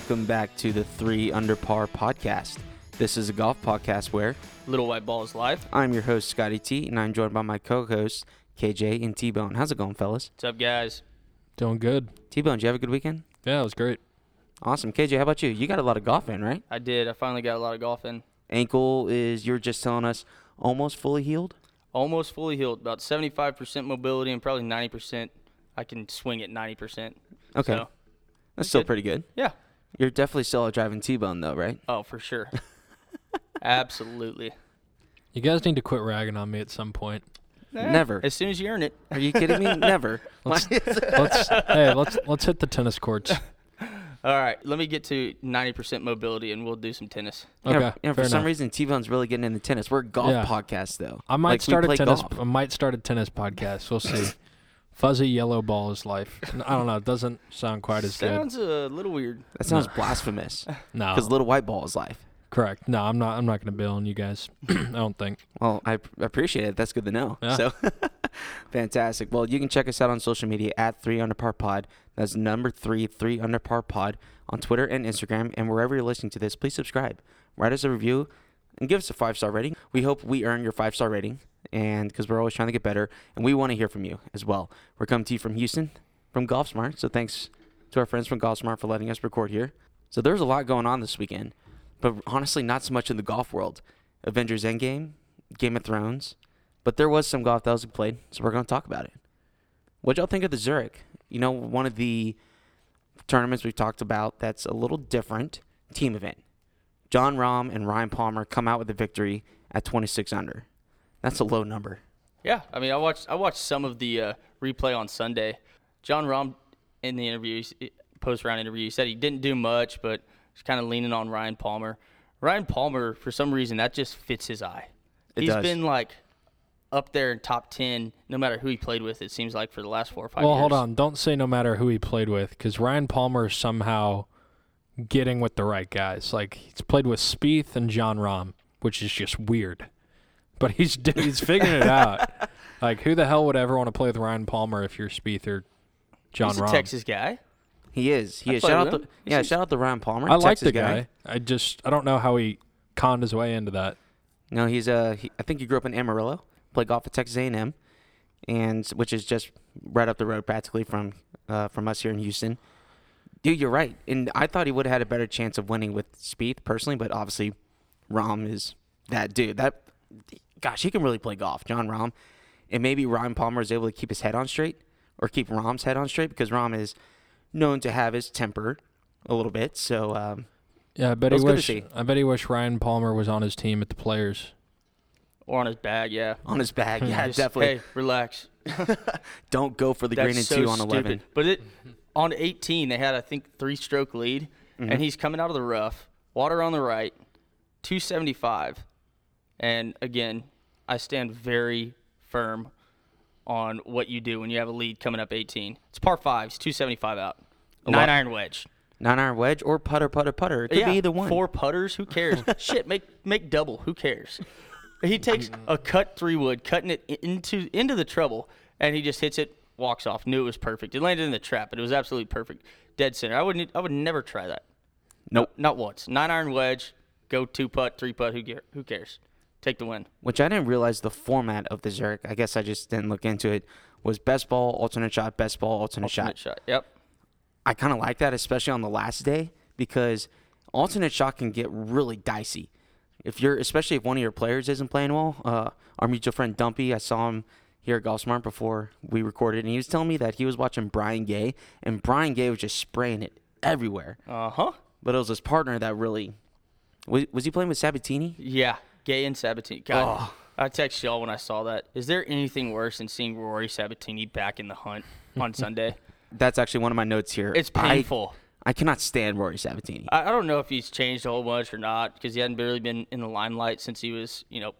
Welcome back to the Three Under Par podcast. This is a golf podcast where Little White Ball is live. I'm your host, Scotty T, and I'm joined by my co hosts, KJ and T Bone. How's it going, fellas? What's up, guys? Doing good. T Bone, did you have a good weekend? Yeah, it was great. Awesome. KJ, how about you? You got a lot of golf in, right? I did. I finally got a lot of golf in. Ankle is, you were just telling us, almost fully healed? Almost fully healed. About 75% mobility and probably 90%. I can swing at 90%. Okay. So, That's still good. pretty good. yeah. You're definitely still a driving T Bone, though, right? Oh, for sure. Absolutely. You guys need to quit ragging on me at some point. Eh, Never. As soon as you earn it. Are you kidding me? Never. Let's hey, let's let's hit the tennis courts. All right. Let me get to 90% mobility and we'll do some tennis. Okay, Yeah, yeah, for fair some reason, T Bone's really getting into tennis. We're a golf Yeah. podcast, though. I might Like, start a tennis. golf. I might start a tennis podcast. We'll see. Fuzzy yellow ball is life. I don't know. It doesn't sound quite as Sounds a little weird. That sounds blasphemous. No, Because Little White Ball is life. correct. No, I'm not. I'm not going to bail on you guys. I don't think. Well, I p- appreciate it. That's good to know. Yeah. So, fantastic. Well, you can check us out on social media at Three Under Par Pod. That's number three, Three Under Par Pod on Twitter and Instagram, and wherever you're listening to this, please subscribe, write us a review, and give us a five star rating. We hope we earn your five star rating, and because we're always trying to get better, and we want to hear from you as well. We're coming to you from Houston, from Golf Smart. So thanks to our friends from Golf Smart for letting us record here. So there's a lot going on this weekend, but honestly, not so much in the golf world. Avengers Endgame, Game of Thrones, but there was some golf that was played, so we're going to talk about it. What y'all think of the Zurich? You know, one of the tournaments we've talked about that's a little different team event. Jon Rahm and Ryan Palmer come out with the victory at 26 under. That's a low number. Yeah, I mean, I watched I watched some of the uh, replay on Sunday. Jon Rahm in the interview, post round interview, he said he didn't do much, but he's kind of leaning on Ryan Palmer. Ryan Palmer, for some reason, that just fits his eye. It He's does. been like up there in top ten, no matter who he played with. It seems like for the last four or five Well, years. hold on. Don't say no matter who he played with, because Ryan Palmer somehow getting with the right guys. Like he's played with Spieth and Jon Rahm, which is just weird. But he's he's figuring it out. Like who the hell would ever want to play with Ryan Palmer if you're Spieth or Jon Rahm? he's a Rahm? Texas guy. He is. He I is. Shout out him. to yeah. seems- Shout out to Ryan Palmer. I like Texas the guy. I just I don't know how he conned his way into that. No, he's uh, he, I think he grew up in Amarillo. Played golf at Texas A&M, and which is just right up the road practically from uh, from us here in Houston. Dude, you're right, and I thought he would have had a better chance of winning with Spieth personally, but obviously, Rahm is that dude. That gosh, he can really play golf, Jon Rahm, and maybe Ryan Palmer is able to keep his head on straight or keep Rahm's head on straight because Rahm is known to have his temper a little bit. So um, Yeah, I bet he was good to wish. I bet he wish Ryan Palmer was on his team at the Players. Or on his bag, yeah. on his bag, yeah, Just, definitely. Hey, relax. Don't go for the That's green and so two on stupid. eleven. But it on 18, they had I think three stroke lead, Mm-hmm. and he's coming out of the rough, water on the right, 275, and again, I stand very firm on what you do when you have a lead coming up 18. It's par fives, 275 out, nine iron wedge. Nine iron wedge or putter, putter, putter. It could yeah, be either one. Four putters, who cares? Shit, make make double, who cares? He takes a cut three wood, cutting it into into the trouble, and he just hits it, walks off. Knew it was perfect. It landed in the trap, but it was absolutely perfect, dead center. I wouldn't, I would never try that. Nope. not once. Nine iron wedge, go two putt, three putt. Who care, Who cares? Take the win. Which I didn't realize the format of the Zurich. I guess I just didn't look into it. Was best ball, alternate shot, best ball, alternate Ultimate shot. shot. Yep. I kind of like that, especially on the last day, because alternate shot can get really dicey. If you're, especially if one of your players isn't playing well. Uh, our mutual friend Dumpy, I saw him here at Golf Smart before we recorded, and he was telling me that he was watching Brian Gay, and Brian Gay was just spraying it everywhere. Uh huh. But it was his partner that really. Was, was he playing with Sabbatini? Yeah. Gay and Sabbatini. God, Oh. I texted y'all when I saw that. Is there anything worse than seeing Rory Sabbatini back in the hunt on Sunday? That's actually one of my notes here. It's I- painful. I cannot stand Rory Sabbatini. I, I don't know if he's changed a whole bunch or not because he hadn't really been in the limelight since he was, you know,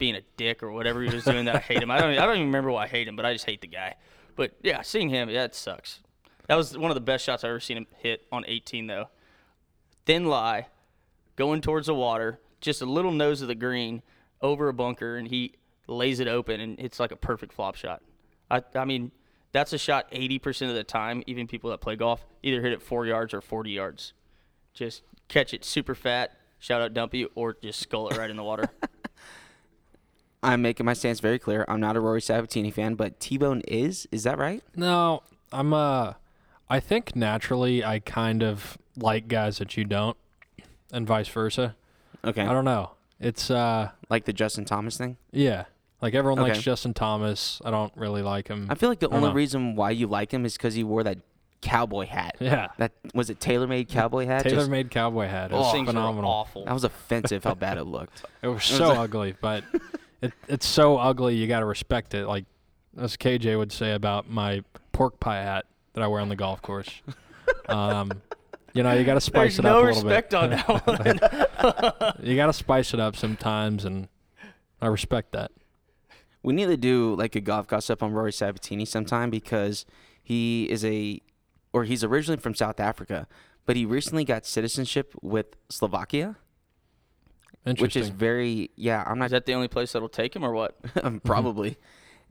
being a dick or whatever he was doing that I hate him. I don't, I don't even remember why I hate him, but I just hate the guy. But yeah, seeing him, yeah, it sucks. That was one of the best shots I've ever seen him hit on 18, though. Thin lie, going towards the water, just a little nose of the green over a bunker, and he lays it open, and it's like a perfect flop shot. I, I mean, that's a shot 80% of the time, even people that play golf either hit it four yards or 40 yards. just catch it super fat, shout out Dumpy, or just skull it right in the water. I'm making my stance very clear. I'm not a Rory Sabbatini fan, but T-Bone is. Is that right? No, I'm uh I think naturally I kind of like guys that you don't and vice versa. Okay. I don't know. It's uh like the Justin Thomas thing. yeah. Like everyone likes Justin Thomas. I don't really like him. I feel like the only know. reason why you like him is because he wore that cowboy hat. yeah. That was it. Tailor-made cowboy hat. Tailor made cowboy hat. It Those was things phenomenal. awful. that was offensive. how bad it looked. It was so ugly, but it, it's so ugly you got to respect it. Like as KJ would say about my pork pie hat that I wear on the golf course. Um, you know, you got to spice There's it no up a little respect bit. on that one. you got to spice it up sometimes, and I respect that. We need to do like a golf gossip on Rory Sabbatini sometime because he is a, or he's originally from South Africa, but he recently got citizenship with Slovakia, which is very yeah. I'm Is not that the only place that'll take him, or what? um, probably,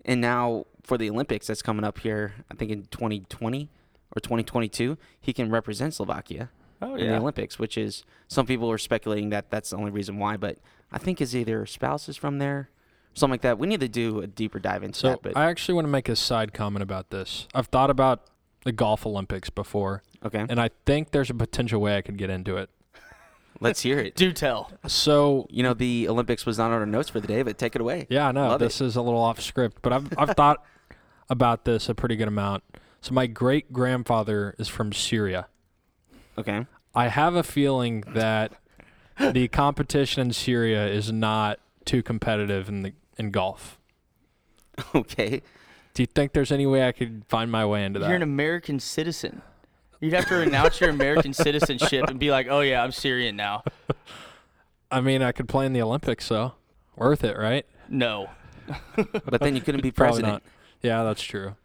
and now for the Olympics that's coming up here, I think in 2020 or 2022, he can represent Slovakia Oh in the Olympics, which is some people are speculating that that's the only reason why, but I think his either spouse is from there, something like that. We need to do a deeper dive into so that, but I actually want to make a side comment about this. I've thought about the golf Olympics before, okay, and I think there's a potential way I could get into it. Let's hear it. Do tell. So You know, the Olympics was not on our notes for the day, but take it away. Yeah, I know Love this is a little off script, but I've I've thought about this a pretty good amount. So my great grandfather is from Syria. Okay. I have a feeling that the competition in Syria is not too competitive in the in golf. Okay. Do you think there's any way I could find my way into that? You're an American citizen. You'd have to renounce your American citizenship and be like, "Oh yeah, I'm Syrian now." I mean, I could play in the Olympics, so worth it, right? No. But then you couldn't be Probably president. not. Yeah, that's true.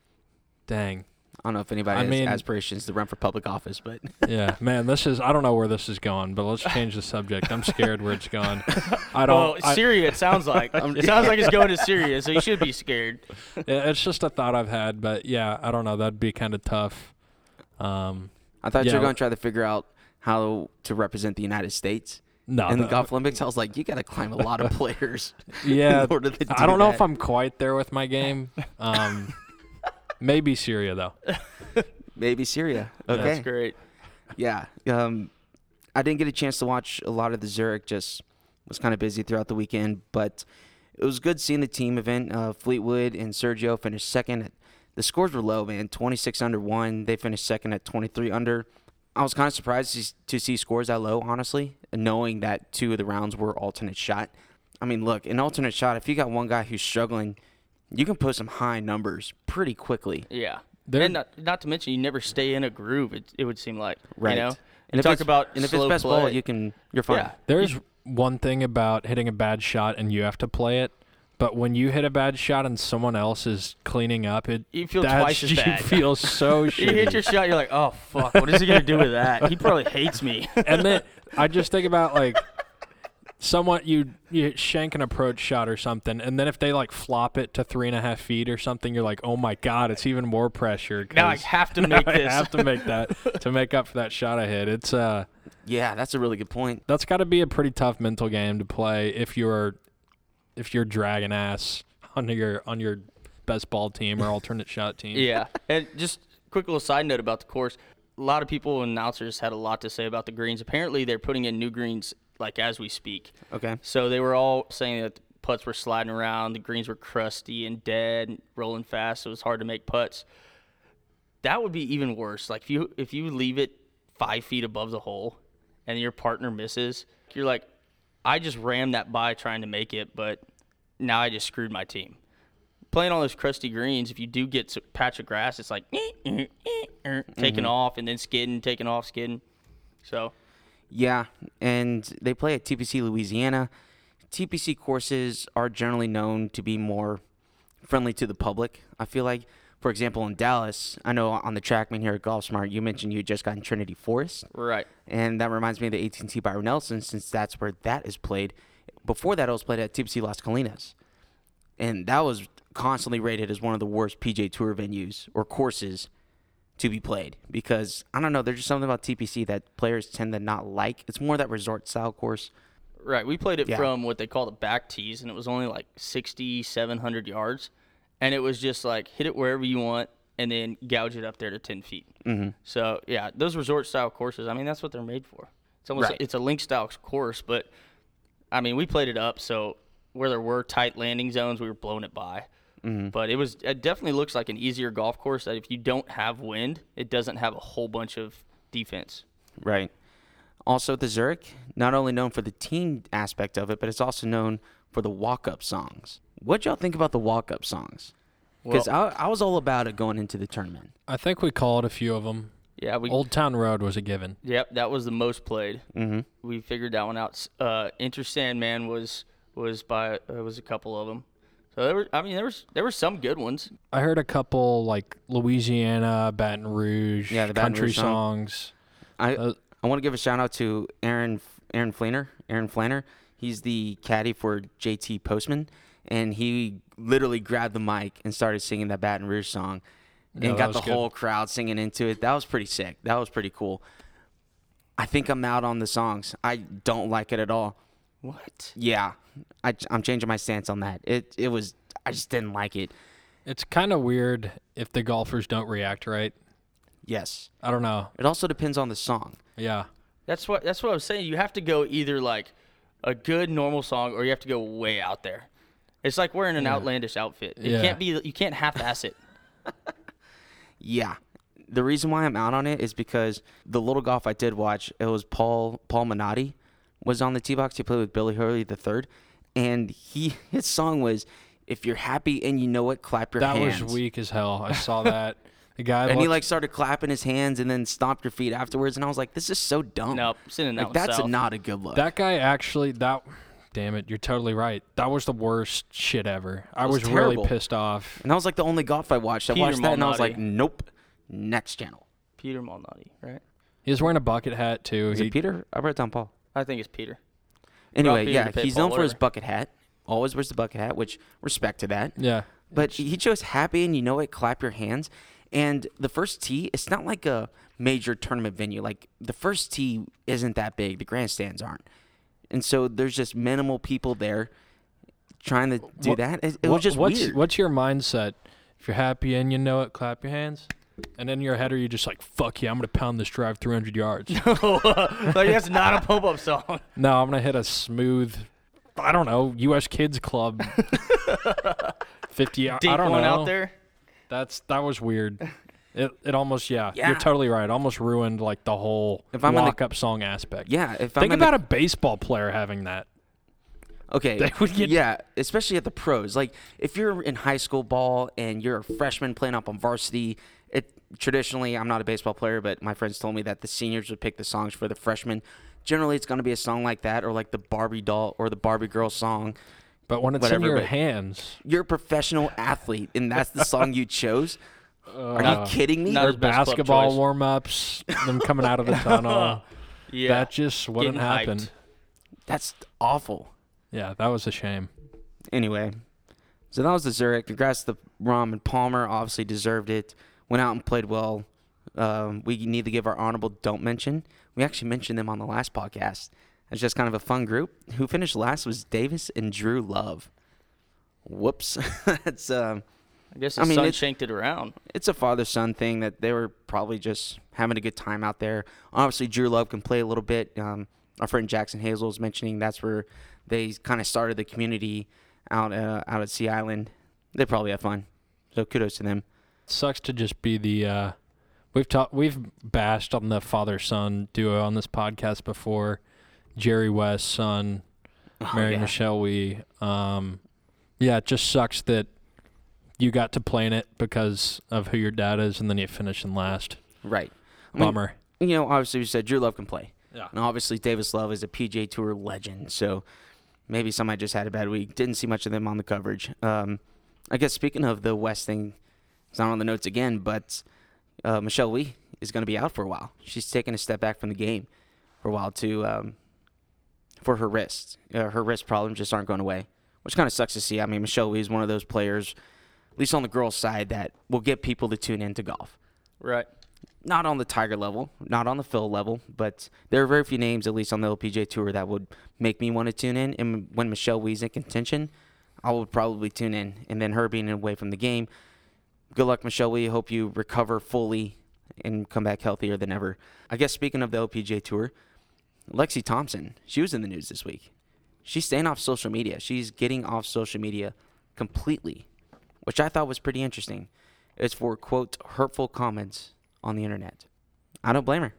Dang. I don't know if anybody I has mean- aspirations to run for public office, but Yeah, man, this is I don't know where this is going, but let's change the subject. I'm scared where it's going. I don't I- Syria. It sounds like. it sounds like it's going to Syria, so you should be scared. Yeah, it's just a thought I've had, but yeah, I don't know. That'd be kind of tough. Um, I thought you Yeah. were going to try to figure out how to represent the United States no, in the the- golf Olympics. I was like, you got to climb a lot of players. Yeah, in order to do I don't know that. if I'm quite there with my game. Um, maybe Syria though. Maybe Syria. Okay. That's great. Yeah. Um, I didn't get a chance to watch a lot of the Zurich. Just was kind of busy throughout the weekend, but it was good seeing the team event. Uh, Fleetwood and Sergio finished second. The scores were low, man. 26 under one. They finished second at 23 under. I was kind of surprised to see scores that low, honestly, knowing that two of the rounds were alternate shot. I mean, look, an alternate shot. If you got one guy who's struggling, you can put some high numbers pretty quickly. Yeah. There- and not, not to mention, you never stay in a groove. It, it would seem like. Right. You know. And You if talk it's, about and if slow it's best play. ball, you can you're fine. Yeah. There's one thing about hitting a bad shot and you have to play it, but when you hit a bad shot and someone else is cleaning up, it You feel twice as bad. you feel so shit. You shitty. hit your shot, you're like, oh fuck, what is he gonna do with that? He probably hates me. and then I just think about like somewhat you you shank an approach shot or something, and then if they like flop it to three and a half feet or something, you're like, oh my god, it's even more pressure. now I 'cause have to now make I have to make that to make up for that shot I hit. It's uh Yeah, that's a really good point. that's got to be a pretty tough mental game to play if you're if you're dragging ass on your on your best ball team or alternate shot team. Yeah, and just quick little side note about the course. A lot of people and announcers had a lot to say about the greens. Apparently, they're putting in new greens like as we speak. Okay. So they were all saying that the putts were sliding around, the greens were crusty and dead, and rolling fast. So it was hard to make putts. That would be even worse. Like if you if you leave it five feet above the hole, and your partner misses, you're like, I just rammed that by trying to make it, but now I just screwed my team. Playing on those crusty greens, if you do get a patch of grass, it's like eh, eh, eh, taking mm-hmm. off and then skidding, taking off, skidding. So Yeah, and they play at TPC Louisiana. TPC courses are generally known to be more friendly to the public. I feel like, for example, in Dallas, I know on the TrackMan here at Golf Smart, you mentioned you just got in Trinity Forest, right. and that reminds me of the AT&T Byron Nelson, since that's where that is played. Before that, it was played at TPC Las Colinas, and that was constantly rated as one of the worst PGA Tour venues or courses to be played because I don't know. There's just something about TPC that players tend to not like. It's more that resort style course. Right. We played it Yeah. from what they call the back tees, and it was only like 6,700 yards. And it was just like hit it wherever you want and then gouge it up there to 10 feet. Mm-hmm. So, yeah, those resort style courses, I mean, that's what they're made for. It's almost Right. it's a link style course, but I mean, we played it up. So, where there were tight landing zones, we were blowing it by. Mm-hmm. But it was it definitely looks like an easier golf course that if you don't have wind, it doesn't have a whole bunch of defense. Right. Also, the Zurich, not only known for the team aspect of it, but it's also known for the walk-up songs. What y'all think about the walk-up songs? Because Well- I, I was all about it going into the tournament. I think we called a few of them. Yeah, we Old Town Road was a given. Yep, that was the most played. Mm-hmm. we figured that one out. S- Uh, Enter Sandman was was by uh, was a couple of them. So there were, I mean, there was there were some good ones. I heard a couple like Louisiana, Baton Rouge, Yeah, the Baton country Rouge song. songs. I Uh, I want to give a shout out to Aaron Aaron Flener. Aaron Flener. He's the caddy for JT Poston, and he literally grabbed the mic and started singing that Baton Rouge song, and Yeah, got the good. whole crowd singing into it. That was pretty sick. That was pretty cool. I think I'm out on the songs. I don't like it at all. What? Yeah, I, I'm changing my stance on that. It it was I just didn't like it. It's kind of weird if the golfers don't react right. Yes. I don't know. It also depends on the song. Yeah. That's what that's what I was saying. You have to go either like a good normal song, or you have to go way out there. It's like wearing an Yeah. outlandish outfit. It Yeah. can't be. You can't half-ass it. Yeah. The reason why I'm out on it is because the little golf I did watch, it was Paul Paul Minotti was on the tee box. He played with Billy Hurley the third, and he his song was "If You're Happy and You Know It, Clap Your Hands. That Hands." was weak as hell. I saw that. The guy And he like started clapping his hands and then stomped your feet afterwards, and I was like, "This is so dumb." Nope, sending that like that's south. not a good look. that guy actually that damn it, you're totally right. That was the worst shit ever. I was was, really pissed off. and that was like the only golf I watched. I Peter watched that and I was like, "Nope." Next channel. Peter Malnati, right? He was wearing a bucket hat too. Is He- it Peter? I wrote down Paul. I think it's Peter. Anyway, Peter yeah, he's Paul, known for his bucket hat. Always wears the bucket hat, which respect to that. Yeah. But he chose happy and you know it, clap your hands. And the first tee, it's not like a major tournament venue. Like the first tee isn't that big. The grandstands aren't. And so there's just minimal people there trying to do What- that. It, it What- was just what's, weird. What's your mindset? If you're happy and you know it, clap your hands. And in your head, are you just like, fuck yeah, I'm going to pound this drive 300 yards? like that's not a pump-up song. no, I'm going to hit a smooth, I don't know, U.S. Kids Club 50. I Dink don't one know. out there. That's That was weird. It, it almost, yeah, Yeah. you're totally right. Almost ruined like the whole If I'm in the- walk up song aspect. yeah, if Think I'm about a baseball player having that. okay, they would get- yeah, especially at the pros. Like if you're in high school ball and you're a freshman playing up on varsity, it traditionally I'm not a baseball player, but my friends told me that the seniors would pick the songs for the freshmen. Generally, it's going to be a song like that, or like the Barbie doll or the Barbie girl song. But when it's Whatever, in your hands, You're a professional athlete, and that's the song you chose. Are uh, you kidding me? not Their his best club basketball choice. warm ups, them coming out of the tunnel. Yeah. That just wouldn't Getting happen. hyped. That's awful. Yeah, that was a shame. Anyway, so that was the Zurich. Congrats to Rahm and Palmer. Obviously deserved it. Went out and played well. Um, we need to give our honorable don't mention. We actually mentioned them on the last podcast. It's just kind of a fun group. Who finished last was Davis and Dru Love. Whoops. it's um, I guess I his mean, son shanked it around. it's a father son thing that they were probably just having a good time out there. Obviously, Dru Love can play a little bit. Um, our friend Jackson Hazel was mentioning that's where they kind of started the community out uh, out at Sea Island. They probably have fun. So kudos to them. sucks to just be the uh we've talked we've bashed on the father son duo on this podcast before jerry West's son Oh, mary yeah. michelle we um yeah it just sucks that you got to play in it because of who your dad is and then you finish in last Right. I mean, bummer you know, obviously you said Dru Love can play. yeah And obviously Davis Love is a PGA Tour legend. So maybe somebody just had a bad week. Didn't see much of them on the coverage. Um, I guess speaking of the West thing, it's not on the notes again, but uh, Michelle Wie is going to be out for a while. She's taking a step back from the game for a while to um, for her wrist. Uh, her wrist problems just aren't going away, which kind of sucks to see. I mean, Michelle Wie is one of those players, at least on the girls' side, that will get people to tune into golf. Right. not on the Tiger level, not on the Phil level, but there are very few names, at least on the LPGA Tour, that would make me want to tune in. And when Michelle Wie's in contention, I would probably tune in. And then her being away from the game, good luck, Michelle Wie. Hope you recover fully and come back healthier than ever. I guess speaking of the LPGA Tour, Lexi Thompson, she was in the news this week. She's staying off social media. She's getting off social media completely, which I thought was pretty interesting. It's for, quote, hurtful comments on the internet. I don't blame her.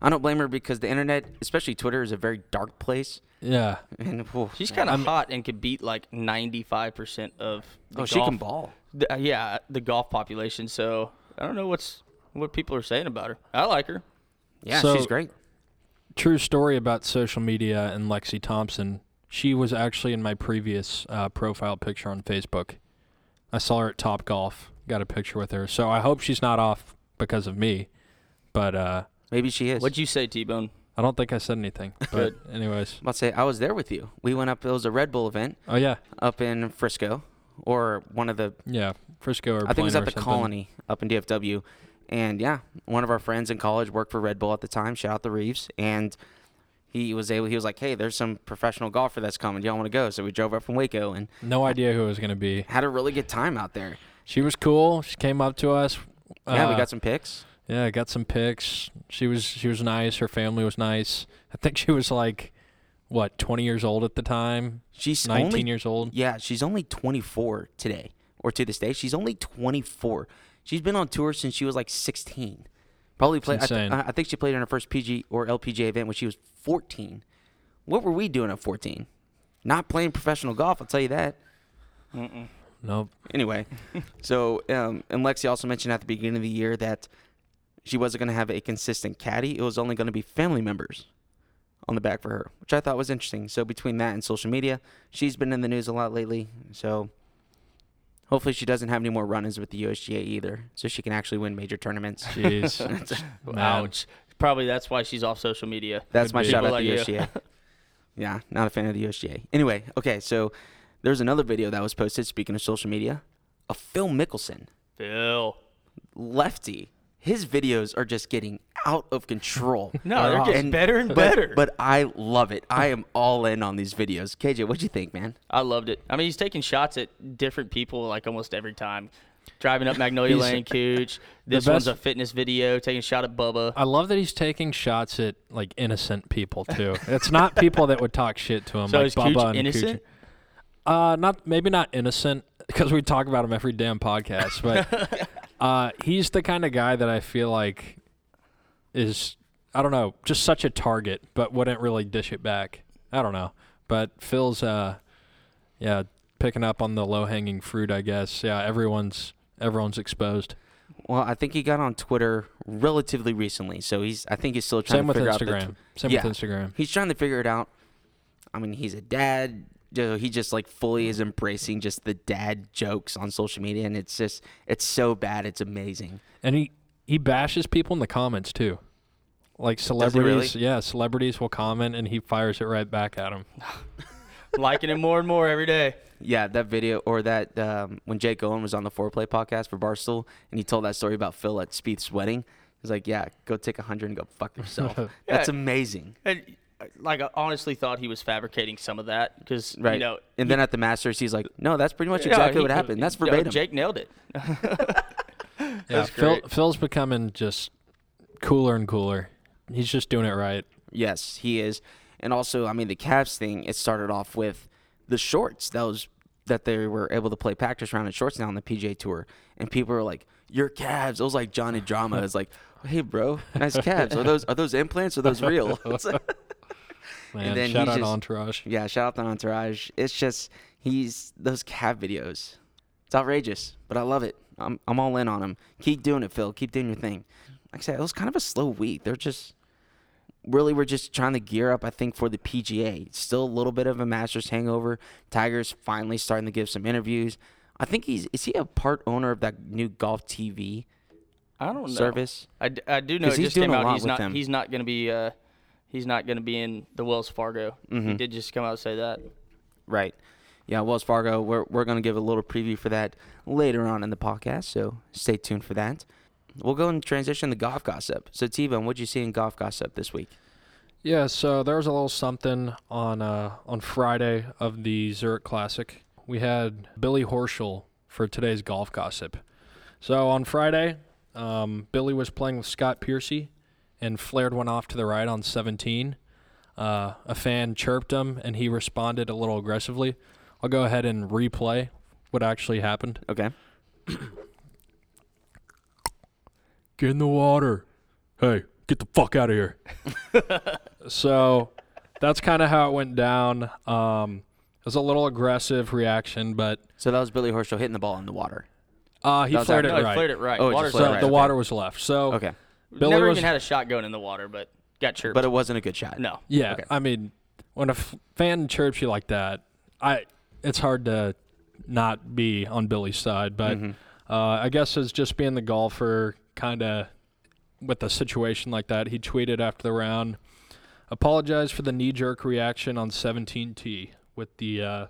I don't blame her because the internet, especially Twitter, is a very dark place. Yeah. And whew, She's kind of hot and could beat like 95% of the oh, she can ball. the- uh, yeah, the golf population. So I don't know what's what people are saying about her. I like her. Yeah, So- she's great. True story about social media and Lexi Thompson. She was actually in my previous uh, profile picture on Facebook. I saw her at Top Golf. Got a picture with her. So I hope she's not off because of me. But uh, Maybe she is. What'd you say, T Bone? I don't think I said anything. But anyways. I'm about to say I was there with you. We went up. It was a Red Bull event Oh yeah. up in Frisco, or one of the. Yeah. Frisco or I think it was at the something. Colony up in DFW, and yeah, one of our friends in college worked for Red Bull at the time. Shout out the Reeves, and he was able. He was like, "Hey, there's some professional golfer that's coming. Do y'all want to go?" So we drove up from Waco and No idea who it was gonna be. had a really good time out there. She was cool. She came up to us. Yeah, we Uh, got some pics. Yeah, I got some pics. She was she was nice. Her family was nice. I think she was like, what, 20 years old at the time? She's 19 only years old. Yeah, she's only 24 today, or to this day. She's only 24. She's been on tour since she was like 16. Probably played. I, th- I I think she played in her first PG or LPGA event when she was 14. What were we doing at 14? Not playing professional golf. I'll tell you that. Mm-mm. Nope. Anyway, so um, and Lexi also mentioned at the beginning of the year that she wasn't going to have a consistent caddy. It was only going to be family members on the back for her, which I thought was interesting. So between that and social media, she's been in the news a lot lately. So hopefully she doesn't have any more run-ins with the USGA either, so she can actually win major tournaments. Jeez. Ouch. Probably that's why she's off social media. That's my be. shout out People to like you. USGA. yeah, not a fan of the USGA. Anyway, okay, so there's another video that was posted. Speaking of social media, of Phil Mickelson. Phil. lefty, his videos are just getting out of control. No, they're getting And- better and but- better. But I love it. I am all in on these videos. KJ, what'd you think, man? I loved it. I mean, he's taking shots at different people like almost every time. Driving up Magnolia He's- Lane, Cooch. This best- one's a fitness video, taking a shot at Bubba. I love that he's taking shots at like innocent people too. it's not people that would talk shit to him So like is Bubba Cooch and innocent? Cooch. Uh, not maybe not innocent because we talk about him every damn podcast, but uh, he's the kind of guy that I feel like is I don't know, just such a target, but wouldn't really dish it back. I don't know, but Phil's uh, yeah, picking up on the low hanging fruit, I guess. Yeah, everyone's everyone's exposed. Well, I think he got on Twitter relatively recently, so he's. I think he's still trying Same to figure out. Instagram. The, Same Yeah. with Instagram. he's trying to figure it out. I mean, he's a dad. He just like fully is embracing just the dad jokes on social media, and it's just it's so bad, it's amazing. And he he bashes people in the comments too. Like he really? celebrities, yeah, celebrities will comment and he fires it right back at them. Liking it more and more every day. Yeah, that video or that um, when Jake Owen was on the Foreplay podcast for Barstool, and he told that story about Phil at Spieth's wedding. He's like, "Yeah, go take a hundred and go fuck yourself." That's amazing, And uh, like, I honestly thought he was fabricating some of that because right? you know. and then at the Masters, he's like, "No, that's pretty much yeah, exactly he- what happened. That's you know, verbatim." Jake nailed it. Yeah, That's Phil great. Phil's becoming just cooler and cooler. He's just doing it right. Yes, he is. And also, I mean, the calves thing, it started off with the shorts. That was that they were able to play practice round in shorts now on the PGA Tour. And people were like, "Your calves." It was like Johnny Drama. It's like, "Hey, bro, nice calves. Are those are those implants? Or are those real?" It's like- Man, then shout he out just- Entourage. yeah, shout out to Entourage. It's just he's those Cav videos. It's outrageous, but I love it. I'm I'm all in on him. Keep doing it, Phil. Keep doing your thing. Like I said, it was kind of a slow week. They're just really we're just trying to gear up. I think for the PGA. Still a little bit of a Masters hangover. Tiger's finally starting to give some interviews. I think he's is he a part owner of that new golf TV I don't know. service? I, I do know it he's just doing came a out. lot He's with not. them. He's not going to be. Uh, he's not going to be in the Wells Fargo. He Mhm. did just come out and say that. Right. Yeah, Wells Fargo. We're we're gonna give a little preview for that later on in the podcast, so stay tuned for that. we'll go and transition to golf gossip. So, T-Bone, what'd you see in golf gossip this week? Yeah, so there was a little something on uh, on Friday of the Zurich Classic. We had Billy Horschel for today's golf gossip. So on Friday, um, Billy was playing with Scott Piercy and flared one off to the right on 17. Uh, a fan chirped him, and he responded a little aggressively. I'll go ahead and replay what actually happened. Okay. Get in the water. Hey, get the fuck out of here. so that's kind of how it went down. Um, it was a little aggressive reaction, but So that was Billy Horschel hitting the ball in the water. uh, he That was flared it No, he right. flared it right. Oh, it just Water's flared So right, the okay. water was left. So Okay. Billy Never was- even had a shot going in the water, but got chirped. But it wasn't a good shot. no. yeah, Okay. I mean, when a f- fan chirps you like that, I it's hard to not be on Billy's side. But Mhm. uh, I guess as just being the golfer, kind of with a situation like that, he tweeted after the round, apologized for the knee-jerk reaction on 17T with the uh,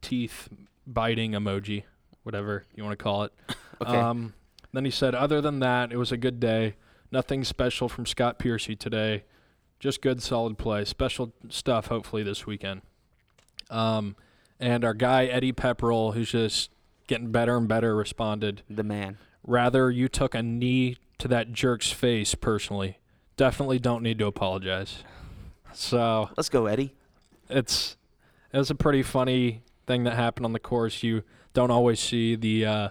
teeth biting emoji, whatever you want to call it. Okay. Um, then he said, other than that, it was a good day. Nothing special from Scott Piercy today. Just good, solid play. Special stuff, hopefully, this weekend. Um, and our guy, Eddie Pepperell, who's just getting better and better, responded, the man. Rather, you took a knee to that jerk's face personally. Definitely don't need to apologize. So Let's go, Eddie. it's it was a pretty funny thing that happened on the course. You don't always see the uh,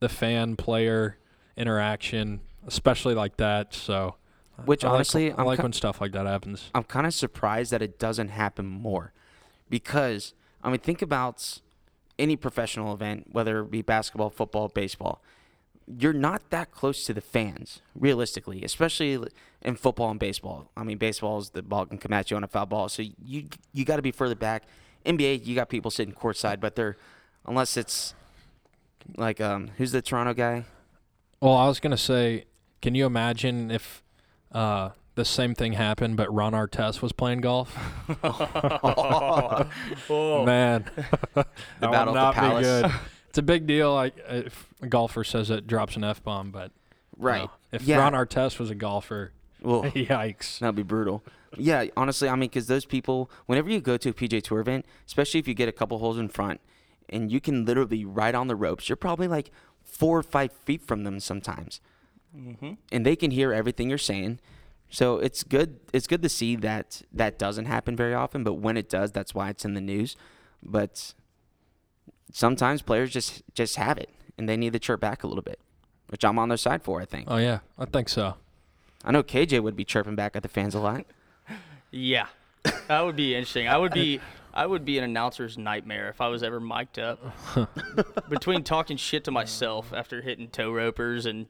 the fan player interaction, especially like that. So, Which I like- honestly, I I'm like ki- when stuff like that happens. I'm kind of surprised that it doesn't happen more, because I mean, think about any professional event, whether it be basketball, football, baseball. You're not that close to the fans, realistically, especially in football and baseball. I mean, baseball is the ball can come at you on a foul ball, so you you got to be further back. NBA, you got people sitting courtside, but they're unless it's like um, who's the Toronto guy? Well, I was gonna say, can you imagine if uh, the same thing happened, but Ron Artest was playing golf? Oh. Man, that would Battle at not the be Palace. good. It's a big deal. Like if a golfer says it, drops an f bomb, but you Right. know, if Yeah. Ron Artest was a golfer, Well, yikes. That'd be brutal. Yeah, honestly, I mean, because those people, whenever you go to a PGA Tour event, especially if you get a couple holes in front, and you can literally ride on the ropes, you're probably like four or five feet from them sometimes, hmm and they can hear everything you're saying. So it's good. It's good to see that that doesn't happen very often, but when it does, that's why it's in the news. But sometimes players just just have it, and they need to chirp back a little bit, which I'm on their side for. I think. Oh yeah, I think so. I know KJ would be chirping back at the fans a lot. Yeah, that would be interesting. I would be, I would be an announcer's nightmare if I was ever mic'd up. Between talking shit to myself after hitting toe ropers and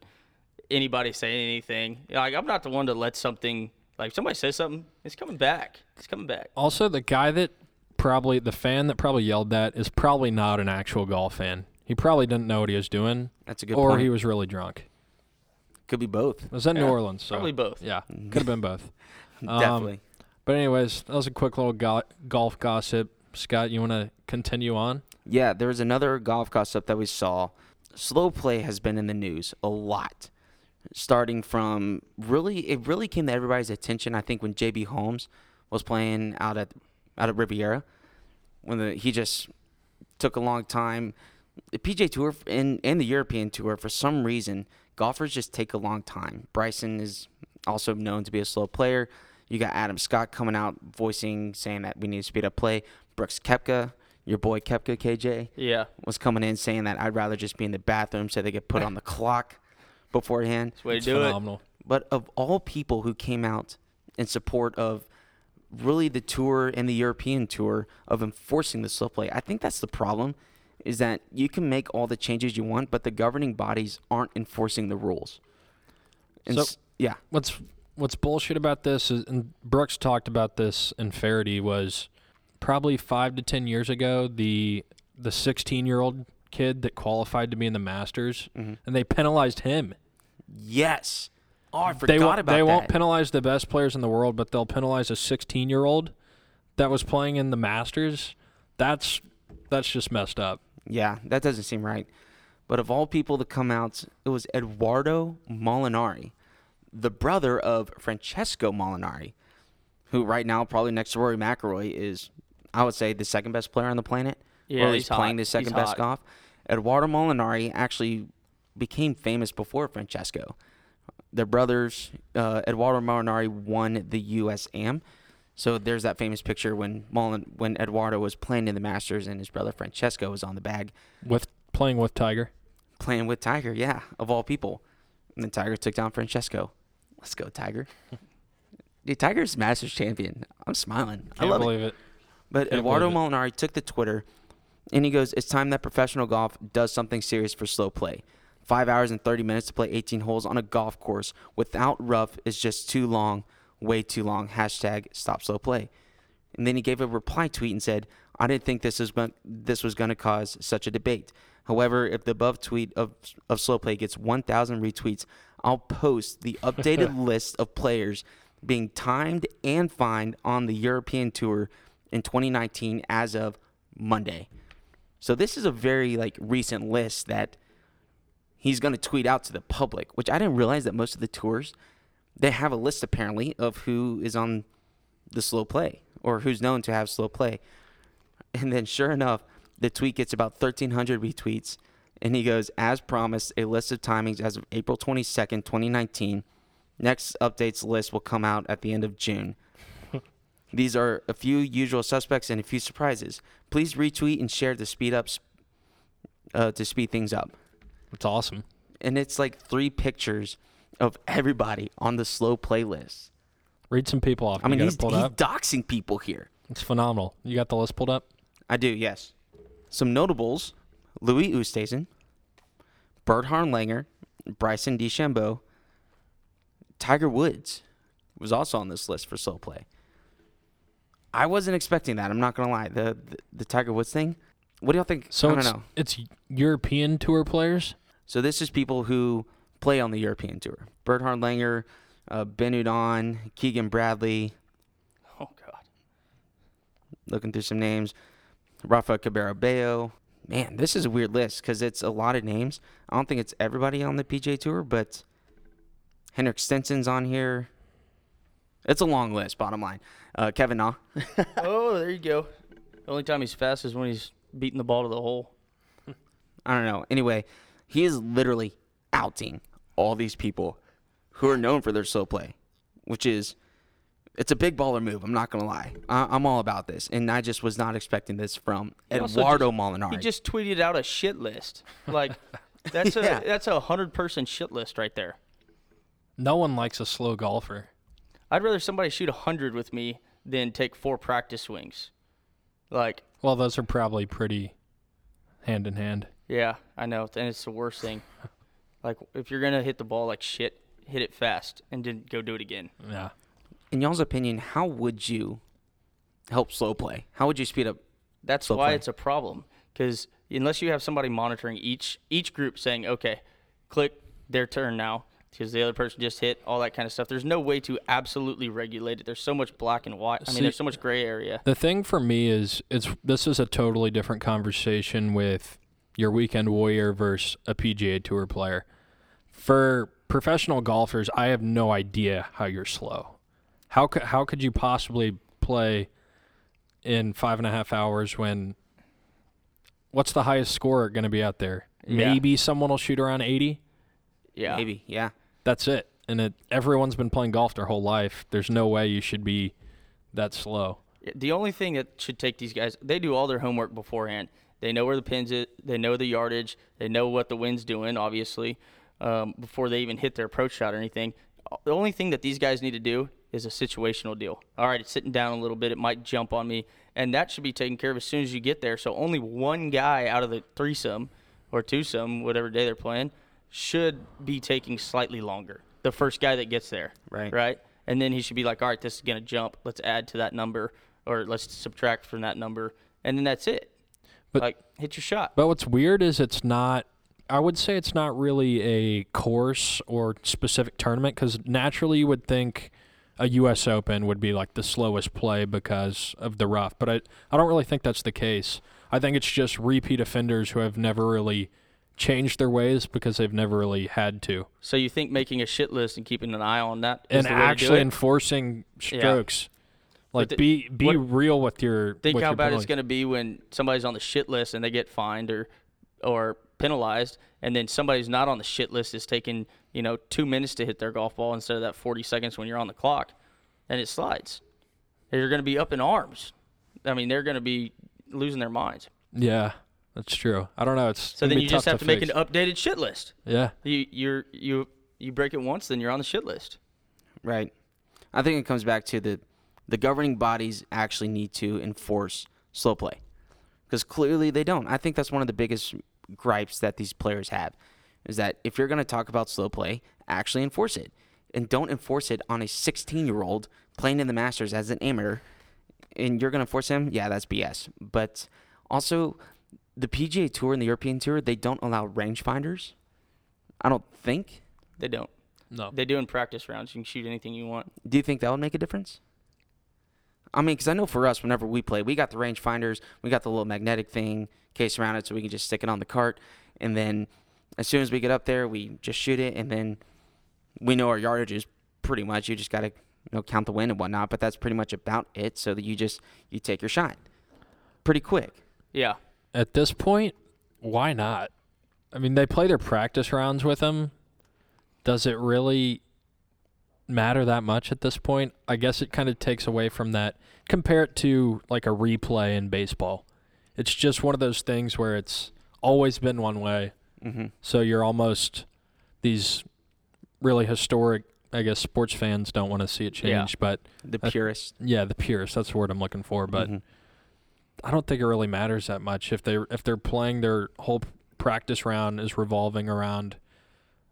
anybody saying anything, like I'm not the one to let something like somebody says something, it's coming back. It's coming back. Also, the guy that probably the fan that probably yelled that is probably not an actual golf fan. He probably didn't know what he was doing, That's a good or point. he was really drunk. Could be both. It was in New Orleans, so Probably both. yeah, could have been both. Um, Definitely. But anyways, that was a quick little go- golf gossip. Scott, you want to continue on? Yeah, there was another golf gossip that we saw. Slow play has been in the news a lot. Starting from really, it really came to everybody's attention. I think when JB Holmes was playing out at out at Riviera, when the, he just took a long time. The PGA Tour and and the European Tour, for some reason, golfers just take a long time. Bryson is also known to be a slow player. You got Adam Scott coming out voicing saying that we need to speed up play. Brooks Koepka, your boy Koepka KJ, Yeah, was coming in saying that I'd rather just be in the bathroom so they get put on the clock beforehand. that's the way to It's do it. phenomenal. But of all people who came out in support of really the tour and the European tour of enforcing the slow play, I think that's the problem. Is that you can make all the changes you want, but the governing bodies aren't enforcing the rules. And So- s- yeah, What's what's bullshit about this is, and Brooks talked about this in Faraday was probably five to ten years ago. The the 16 year old kid that qualified to be in the Masters, Mhm. and they penalized him. yes. Oh, I forgot they about they that. They won't penalize the best players in the world, but they'll penalize a 16 year old that was playing in the Masters. That's that's just messed up. Yeah, that doesn't seem right. But of all people to come out, it was Eduardo Molinari, the brother of Francesco Molinari, who right now probably next to Rory McIlroy is, I would say, the second best player on the planet. Yeah, or at least he's playing hot. the second He's best hot. golf. Eduardo Molinari actually became famous before Francesco. Their brothers, uh, Eduardo Molinari won the U.S. Am. So there's that famous picture when Molin, when Eduardo was playing in the Masters and his brother Francesco was on the bag with playing with Tiger. playing with Tiger. Yeah, of all people. And then Tiger took down Francesco. Let's go, Tiger. Dude, Tiger's Masters champion. I'm smiling. I Can't love believe it. But Can't Eduardo believe Molinari took the Twitter and he goes, It's time that professional golf does something serious for slow play. Five hours and 30 minutes to play 18 holes on a golf course without rough is just too long, way too long. Hashtag stop slow play. And then he gave a reply tweet and said, I didn't think this, is, gon- this was going to cause such a debate. However, if the above tweet of, of slow play gets 1,000 retweets, I'll post the updated list of players being timed and fined on the European Tour in 2019 as of Monday. So this is a very like recent list that he's going to tweet out to the public, which I didn't realize that most of the tours they have a list apparently of who is on the slow play or who's known to have slow play. And then sure enough, the tweet gets about 1300 retweets and he goes as promised a list of timings as of April 22nd, 2019. Next updates list will come out at the end of June. These are a few usual suspects and a few surprises. Please retweet and share to speed up uh, to speed things up. It's awesome. And it's like three pictures of everybody on the slow playlist. Read some people off. I mean, he's, he's up. doxing people here. It's phenomenal. You got the list pulled up. I do, yes. Some notables: Louis Oosthuizen, Bernhard Langer, Bryson DeChambeau, Tiger Woods was also on this list for slow play. I wasn't expecting that. I'm not gonna lie. The the, the Tiger Woods thing. What do y'all think? So I don't it's know. it's European tour players. So this is people who play on the European tour. Bernhard Langer, uh, Ben Udon, Keegan Bradley. Oh God. Looking through some names, Rafa Cabrera Bello. Man, this is a weird list because it's a lot of names. I don't think it's everybody on the PGA Tour, but Henrik Stenson's on here. It's a long list. Bottom line, uh, Kevin Na. oh, there you go. The only time he's fast is when he's beating the ball to the hole. I don't know. Anyway, he is literally outing all these people who are known for their slow play, which is it's a big baller move. I'm not gonna lie. I, I'm all about this, and I just was not expecting this from He Eduardo just- Molinari. He just tweeted out a shit list. Like that's Yeah. a that's a hundred person shit list right there. No one likes a slow golfer. I'd rather somebody shoot a hundred with me than take four practice swings. Like, Well, those are probably pretty hand in hand. yeah, I know, and it's the worst thing. Like, if you're gonna hit the ball like shit, hit it fast and then go do it again. Yeah. In y'all's opinion, how would you help slow play? How would you speed up? That's Slow why play. it's a problem. Because unless you have somebody monitoring each each group saying, okay, click their turn now, because the other person just hit, all that kind of stuff. There's no way to absolutely regulate it. There's so much black and white. I See- mean, there's so much gray area. The thing for me is it's this is a totally different conversation with your weekend warrior versus a PGA Tour player. For professional golfers, I have no idea how you're slow. How could how could you possibly play in five and a half hours when what's the highest score going to be out there? Yeah. Maybe someone will shoot around eighty. Yeah. Maybe, yeah. That's it. And it, everyone's been playing golf their whole life. There's no way you should be that slow. The only thing that should take these guys, they do all their homework beforehand. They know where the pins is. They know the yardage. They know what the wind's doing, obviously, um, before they even hit their approach shot or anything. The only thing that these guys need to do is a situational deal. All right, it's sitting down a little bit. It might jump on me, and that should be taken care of as soon as you get there. So only one guy out of the threesome or twosome, whatever day they're playing, should be taking slightly longer. The first guy that gets there, Right. Right, and then he should be like, all right, this is gonna jump. Let's add to that number, or let's subtract from that number, and then that's it. But- like, hit your shot. But what's weird is it's not. I would say it's not really a course or specific tournament because naturally you would think a U.S. Open would be like the slowest play because of the rough. But I, I don't really think that's the case. I think it's just repeat offenders who have never really changed their ways because they've never really had to. So you think making a shit list and keeping an eye on that is And the way to do actually enforcing Yeah. strokes. Like the- be be what- real with your think with how your bad it's going to be when somebody's on the shit list and they get fined or or penalized and then somebody's not on the shit list is taking you know two minutes to hit their golf ball instead of that 40 seconds when you're on the clock and it slides they're going to be up in arms i mean they're going to be losing their minds Yeah, that's true. I don't know. It's so then you just have to, make an updated shit list Yeah, you you're you you break it once then you're on the shit list Right. I think it comes back to the the governing bodies actually need to enforce slow play because clearly they don't. I think that's one of the biggest gripes that these players have is that if you're going to talk about slow play, actually enforce it and don't enforce it on a 16 year old playing in the Masters as an amateur and you're going to force him. Yeah, that's BS. But also the PGA Tour and the European Tour, they don't allow rangefinders. I don't think. they don't no. they do in practice rounds you can shoot anything you want Do you think that would make a difference? I mean, because I know for us, whenever we play, we got the rangefinders, we got the little magnetic thing case around it, so we can just stick it on the cart, and then as soon as we get up there, we just shoot it, and then we know our yardage is pretty much. You just got to you know count the wind and whatnot, but that's pretty much about it. So that you just you take your shot, pretty quick. yeah At this point, why not? I mean, they play their practice rounds with him. Does it really matter that much at this point? I guess it kind of takes away from that. Compare it to like a replay in baseball. It's just one of those things where it's always been one way. Mm-hmm. So you're almost these really historic, I guess sports fans don't want to see it Yeah. change, but The purist. yeah, the purists, that's the word I'm looking for, but Mhm. I don't think it really matters that much if they if they're playing their whole practice round is revolving around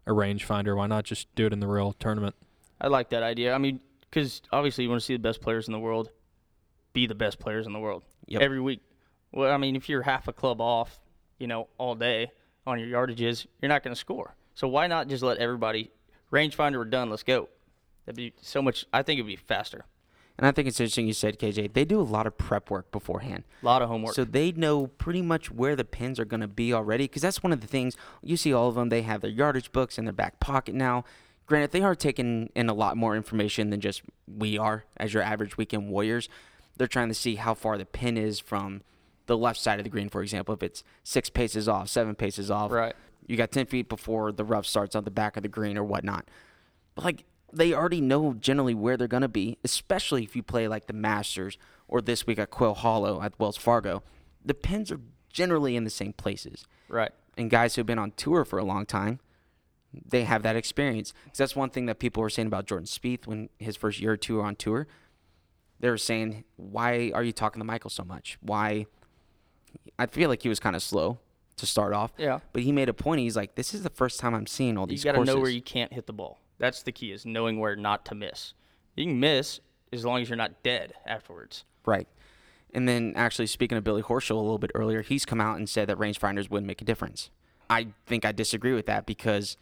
a rangefinder. Why not just do it in the real tournament? I like that idea. I mean, because obviously you want to see the best players in the world be the best players in the world Yep. every week. Well, I mean, if you're half a club off, you know, all day on your yardages, you're not going to score. So why not just let everybody rangefinder? We're done. Let's go. That'd be so much. I think it'd be faster. And I think it's interesting you said, KJ, they do a lot of prep work beforehand. A lot of homework. So they know pretty much where the pins are going to be already because that's one of the things you see all of them. They have their yardage books in their back pocket now. Granted, they are taking in a lot more information than just we are as your average weekend warriors. They're trying to see how far the pin is from the left side of the green, for example. If it's six paces off, seven paces off, right. you got 10 feet before the rough starts on the back of the green or whatnot. But like they already know generally where they're going to be, especially if you play like the Masters or this week at Quail Hollow at Wells Fargo. The pins are generally in the same places. Right. And guys who've been on tour for a long time, they have that experience. 'Cause that's one thing that people were saying about Jordan Spieth when his first year or two on tour. They were saying, "Why are you talking to Michael so much? Why?" I feel like he was kind of slow to start off. Yeah. But he made a point. He's like, "This is the first time I'm seeing all these." You got to courses." know where you can't hit the ball. That's the key is knowing where not to miss. You can miss as long as you're not dead afterwards. right. And then, actually, speaking of Billy Horschel a little bit earlier, he's come out and said that rangefinders wouldn't make a difference. I think I disagree with that because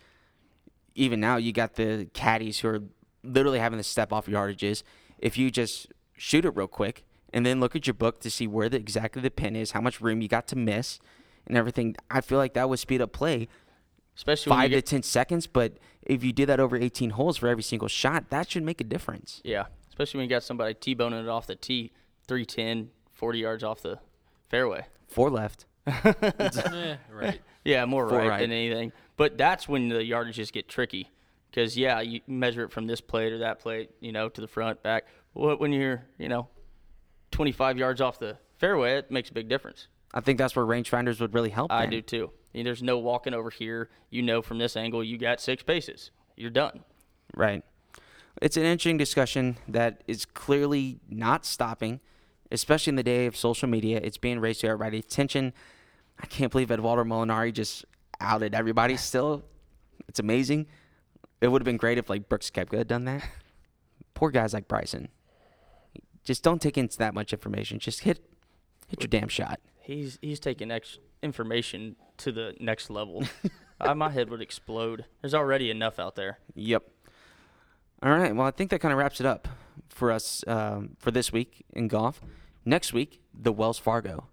even now you got the caddies who are literally having to step off yardages. If you just shoot it real quick and then look at your book to see where the, exactly the pin is, how much room you got to miss, and everything, I feel like that would speed up play Especially when you five to get, ten seconds. But if you did that over 18 holes for every single shot, that should make a difference. yeah, especially when you got somebody T-boning it off the tee, 310, 40 yards off the fairway. Four left. Eh, right. Yeah, more right, right. than anything. But that's when the yardages get tricky. Because, yeah, you measure it from this plate or that plate, you know, to the front, back. What When you're, you know, 25 yards off the fairway, it makes a big difference. I think that's where rangefinders would really help. I then. do too. There's no walking over here. You know from this angle, you got six paces. You're done. Right. It's an interesting discussion that is clearly not stopping, especially in the day of social media. It's being raised to everybody's attention. I can't believe Edoardo Molinari just outed everybody still. It's amazing. It would have been great if like Brooks Koepka had done that. Poor guys like Bryson. Just don't take in that much information. Just hit hit your damn shot. He's he's taking ex- information to the next level. I, my head would explode. There's already enough out there. Yep. All right. Well, I think that kind of wraps it up for us um, for this week in golf. Next week, the Wells Fargo.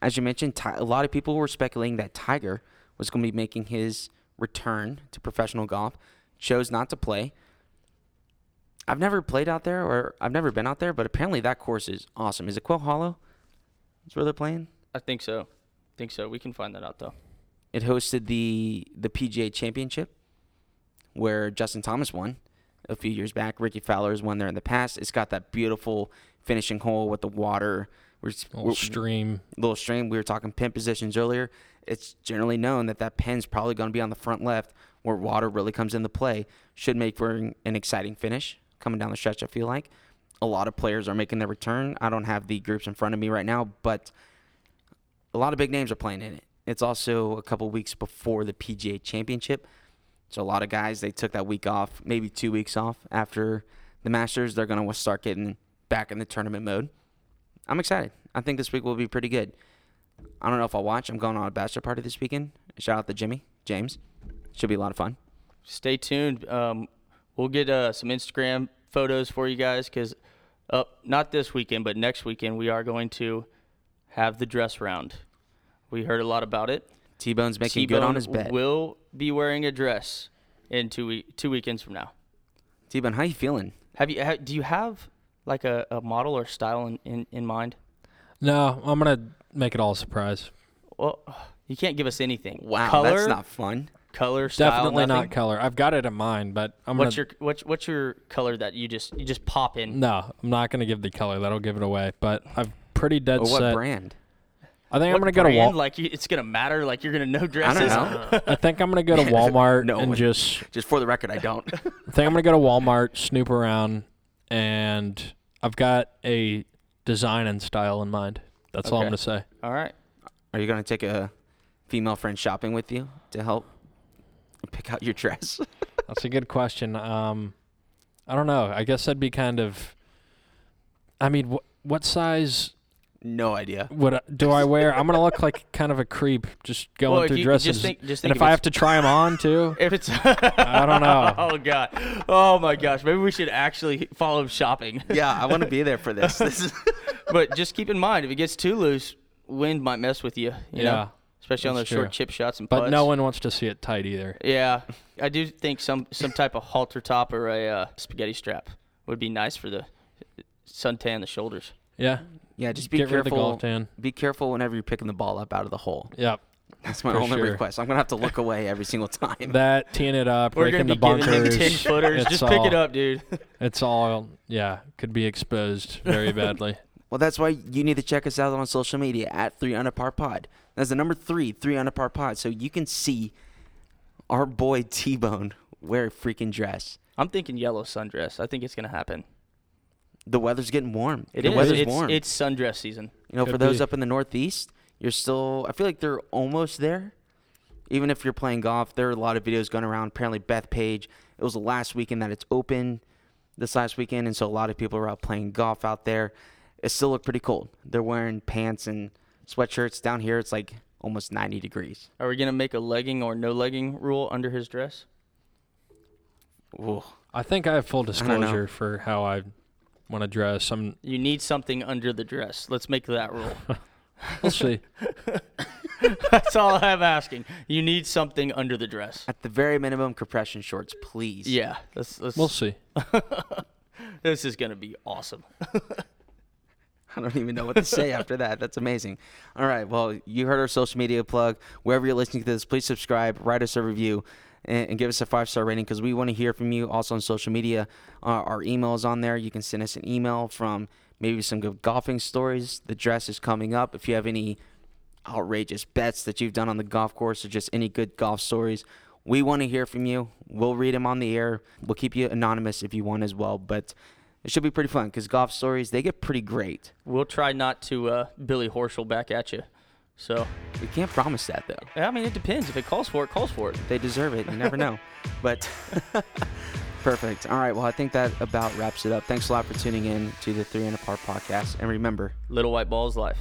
As you mentioned, Ti- a lot of people were speculating that Tiger was going to be making his return to professional golf, chose not to play. I've never played out there, or I've never been out there, but apparently that course is awesome. Is it Quail Hollow? That's where they're playing. I think so. I think so. We can find that out though. It hosted the the PGA Championship, where Justin Thomas won a few years back. Rickie Fowler's won there in the past. It's got that beautiful finishing hole with the water. We're, Little we're- stream. little stream. We were talking pin positions earlier. It's generally known that that pin's probably going to be on the front left where water really comes into play. Should make for an an exciting finish coming down the stretch, I feel like. A lot of players are making their return. I don't have the groups in front of me right now, but a lot of big names are playing in it. It's also a couple weeks before the PGA Championship. So a lot of guys, they took that week off, maybe two weeks off after the Masters. They're going to start getting back in the tournament mode. I'm excited. I think this week will be pretty good. I don't know if I'll watch. I'm going on a bachelor party this weekend. Shout out to Jimmy, James. Should be a lot of fun. Stay tuned. Um, we'll get uh, some Instagram photos for you guys because up not this weekend, but next weekend we are going to have the dress round. We heard a lot about it. T Bone's making good on his bed. Will be wearing a dress in two week two weekends from now. T Bone, how you feeling? Have you? Ha- do you have like a, a model or style in, in, in mind? No, I'm gonna make it all a surprise. Well, you can't give us anything. Wow, color, that's not fun. color, style. Definitely nothing? not color. I've got it in mind, but I'm What's gonna. your what's what's your color that you just you just pop in? no, I'm not gonna give the color. That'll give it away. But I've pretty dead Or what set. brand? I think What I'm gonna go to Walmart. Like you- it's gonna matter. Like you're gonna know I dresses. don't know. I think I'm gonna go to Walmart No, and it- just. Just for the record, I don't. I think I'm gonna go to Walmart, snoop around, and I've got a design and style in mind. That's all I'm Okay. gonna say. All right. Are you going to take a female friend shopping with you to help pick out your dress? That's a good question. Um, I don't know. I guess I'd be kind of. I mean, wh- what size no idea. What I, do I wear? I'm gonna look like kind of a creep just going well, if through you dresses. just think, just think and if I have to try them on too, if it's, I don't know. Oh god. Oh my gosh. Maybe we should actually follow shopping. Yeah, I want to be there for this. This is but just keep in mind, if it gets too loose, wind might mess with you. you yeah. know? Especially on those that's short chip shots and putts. But no one wants to see it tight either. Yeah, I do think some some type of halter top or a uh, spaghetti strap would be nice for the suntan the shoulders. Yeah. Yeah. Just be Get rid of the careful. golf tan. Be careful whenever you're picking the ball up out of the hole. Yep. That's my For only sure. request. I'm gonna have to look away every single time. That teeing it up, We're breaking gonna the be giving bunkers. them ten footers. it's Just pick it all- up, dude. It's all yeah, could be exposed very badly. Well, that's why you need to check us out on social media at Three Under Par Pod. That's the number three, Three Under Par Pod, so you can see our boy T Bone wear a freaking dress. I'm thinking yellow sundress. I think it's gonna happen. The weather's getting warm. It the is. weather's It's, warm. it's sundress season. you know, for those be. up in the Northeast, you're still. I feel like they're almost there. Even if you're playing golf, there are a lot of videos going around. Apparently, Bethpage. It was the last weekend that it's open, this last weekend, and so a lot of people are out playing golf out there. It still look pretty cold. They're wearing pants and sweatshirts. Down here, it's like almost 90 degrees. Are we gonna make a legging or no legging rule under his dress? Ooh. I think I have full disclosure for how I want to dress. I'm You need something under the dress. Let's make that rule. we'll see. That's all I'm asking. You need something under the dress. At the very minimum, compression shorts, please. Yeah. Let's, let's, We'll see. this is gonna be awesome. I don't even know what to say after that. That's amazing. All right. Well, you heard our social media plug. Wherever you're listening to this, please subscribe, write us a review, and, and give us a five star rating because we want to hear from you. Also on social media, uh, our email is on there. You can send us an email from maybe some good golfing stories. The dress is coming up. If you have any outrageous bets that you've done on the golf course or just any good golf stories, we want to hear from you. We'll read them on the air. We'll keep you anonymous if you want as well. But it should be pretty fun because golf stories, they get pretty great. We'll try not to uh, Billy Horschel back at you. So We can't promise that though. I mean, it depends. If it calls for it, calls for it. They deserve it. You never know. But perfect. All right. Well, I think that about wraps it up. Thanks a lot for tuning in to the Three Under Par podcast. And remember, Little white balls life.